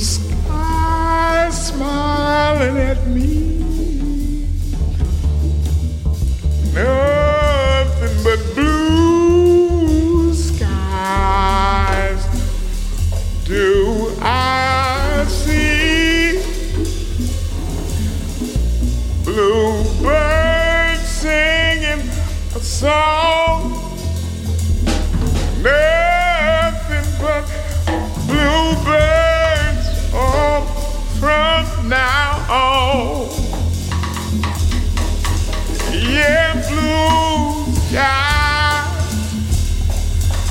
sky smiling at me. Nothing but blue skies do I see. Blue birds singing a song. Yeah, blue sky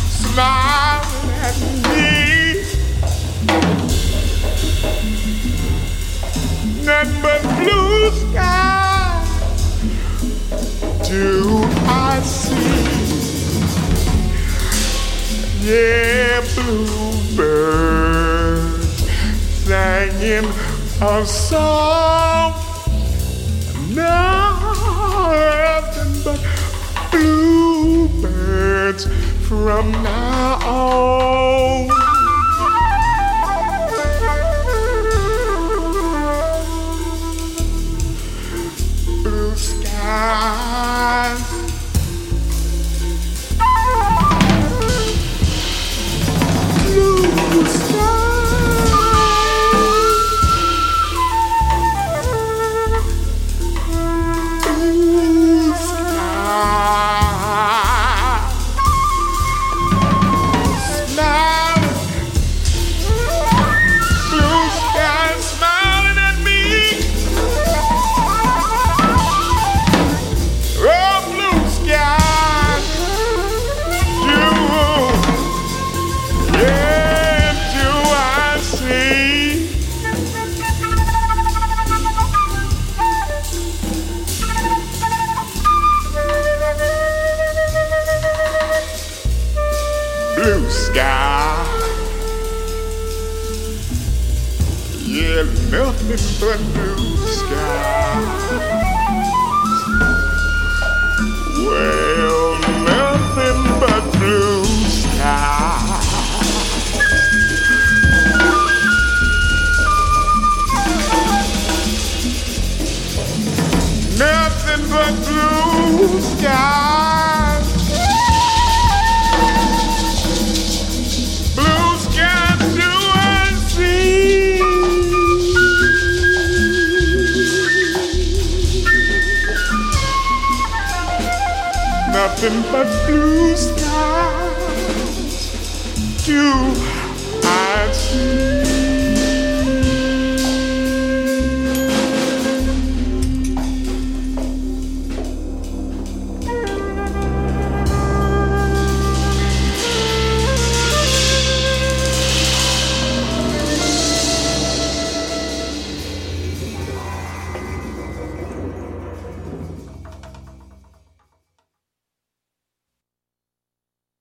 smiling at me. Nothing but blue sky do I see. Yeah, bluebirds singing a song. Nothing but bluebirds from now on. Blue sky. Yeah, nothing but blue sky. Nothing but blue